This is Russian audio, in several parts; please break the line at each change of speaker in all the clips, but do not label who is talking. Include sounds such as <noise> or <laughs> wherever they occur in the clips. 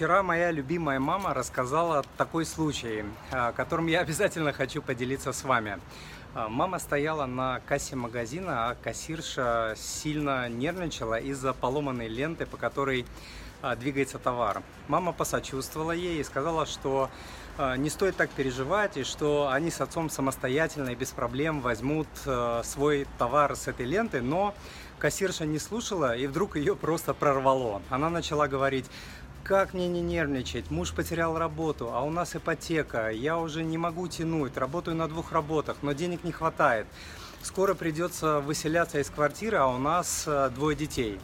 Вчера моя любимая мама рассказала такой случай, а, которым я <laughs> обязательно хочу поделиться с вами. А, мама стояла на кассе магазина, а кассирша сильно нервничала из-за поломанной ленты, по которой а, двигается товар. Мама посочувствовала ей и сказала, что не стоит так переживать, и что они с отцом самостоятельно и без проблем возьмут свой товар с этой ленты, но кассирша не слушала, и вдруг ее просто прорвало. Она начала говорить, как мне не нервничать? Муж потерял работу, а у нас ипотека. Я уже не могу тянуть, работаю на двух работах, но денег не хватает. Скоро придется выселяться из квартиры, а у нас э, двое детей.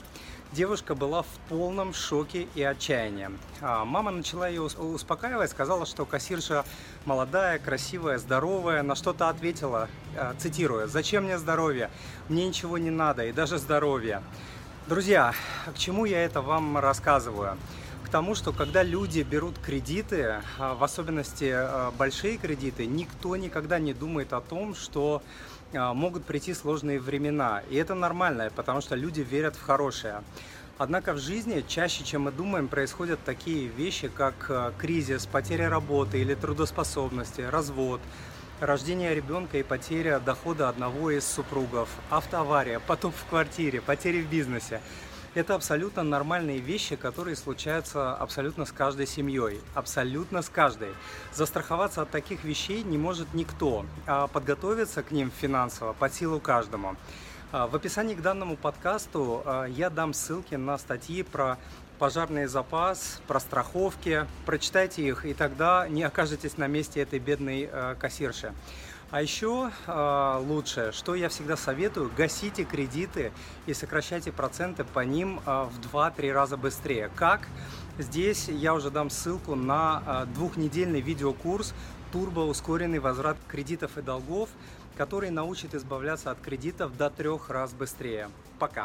Девушка была в полном шоке и отчаянии. А мама начала ее успокаивать, сказала, что кассирша молодая, красивая, здоровая. На что-то ответила, э, цитируя, «Зачем мне здоровье? Мне ничего не надо, и даже здоровье». Друзья, к чему я это вам рассказываю? Тому, что когда люди берут кредиты, а, в особенности а, большие кредиты, никто никогда не думает о том, что а, могут прийти сложные времена. И это нормально, потому что люди верят в хорошее. Однако в жизни чаще, чем мы думаем, происходят такие вещи, как кризис, потеря работы или трудоспособности, развод, рождение ребенка и потеря дохода одного из супругов, автоавария, потоп в квартире, потери в бизнесе. Это абсолютно нормальные вещи, которые случаются абсолютно с каждой семьей, абсолютно с каждой. Застраховаться от таких вещей не может никто, а подготовиться к ним финансово под силу каждому. А, в описании к данному подкасту а, я дам ссылки на статьи про пожарный запас, про страховки. Прочитайте их, и тогда не окажетесь на месте этой бедной а, кассирши. А еще э, лучше, что я всегда советую, гасите кредиты и сокращайте проценты по ним э, в 2-3 раза быстрее. Как? Здесь я уже дам ссылку на э, двухнедельный видеокурс «Турбо ускоренный возврат кредитов и долгов», который научит избавляться от кредитов до трех раз быстрее. Пока!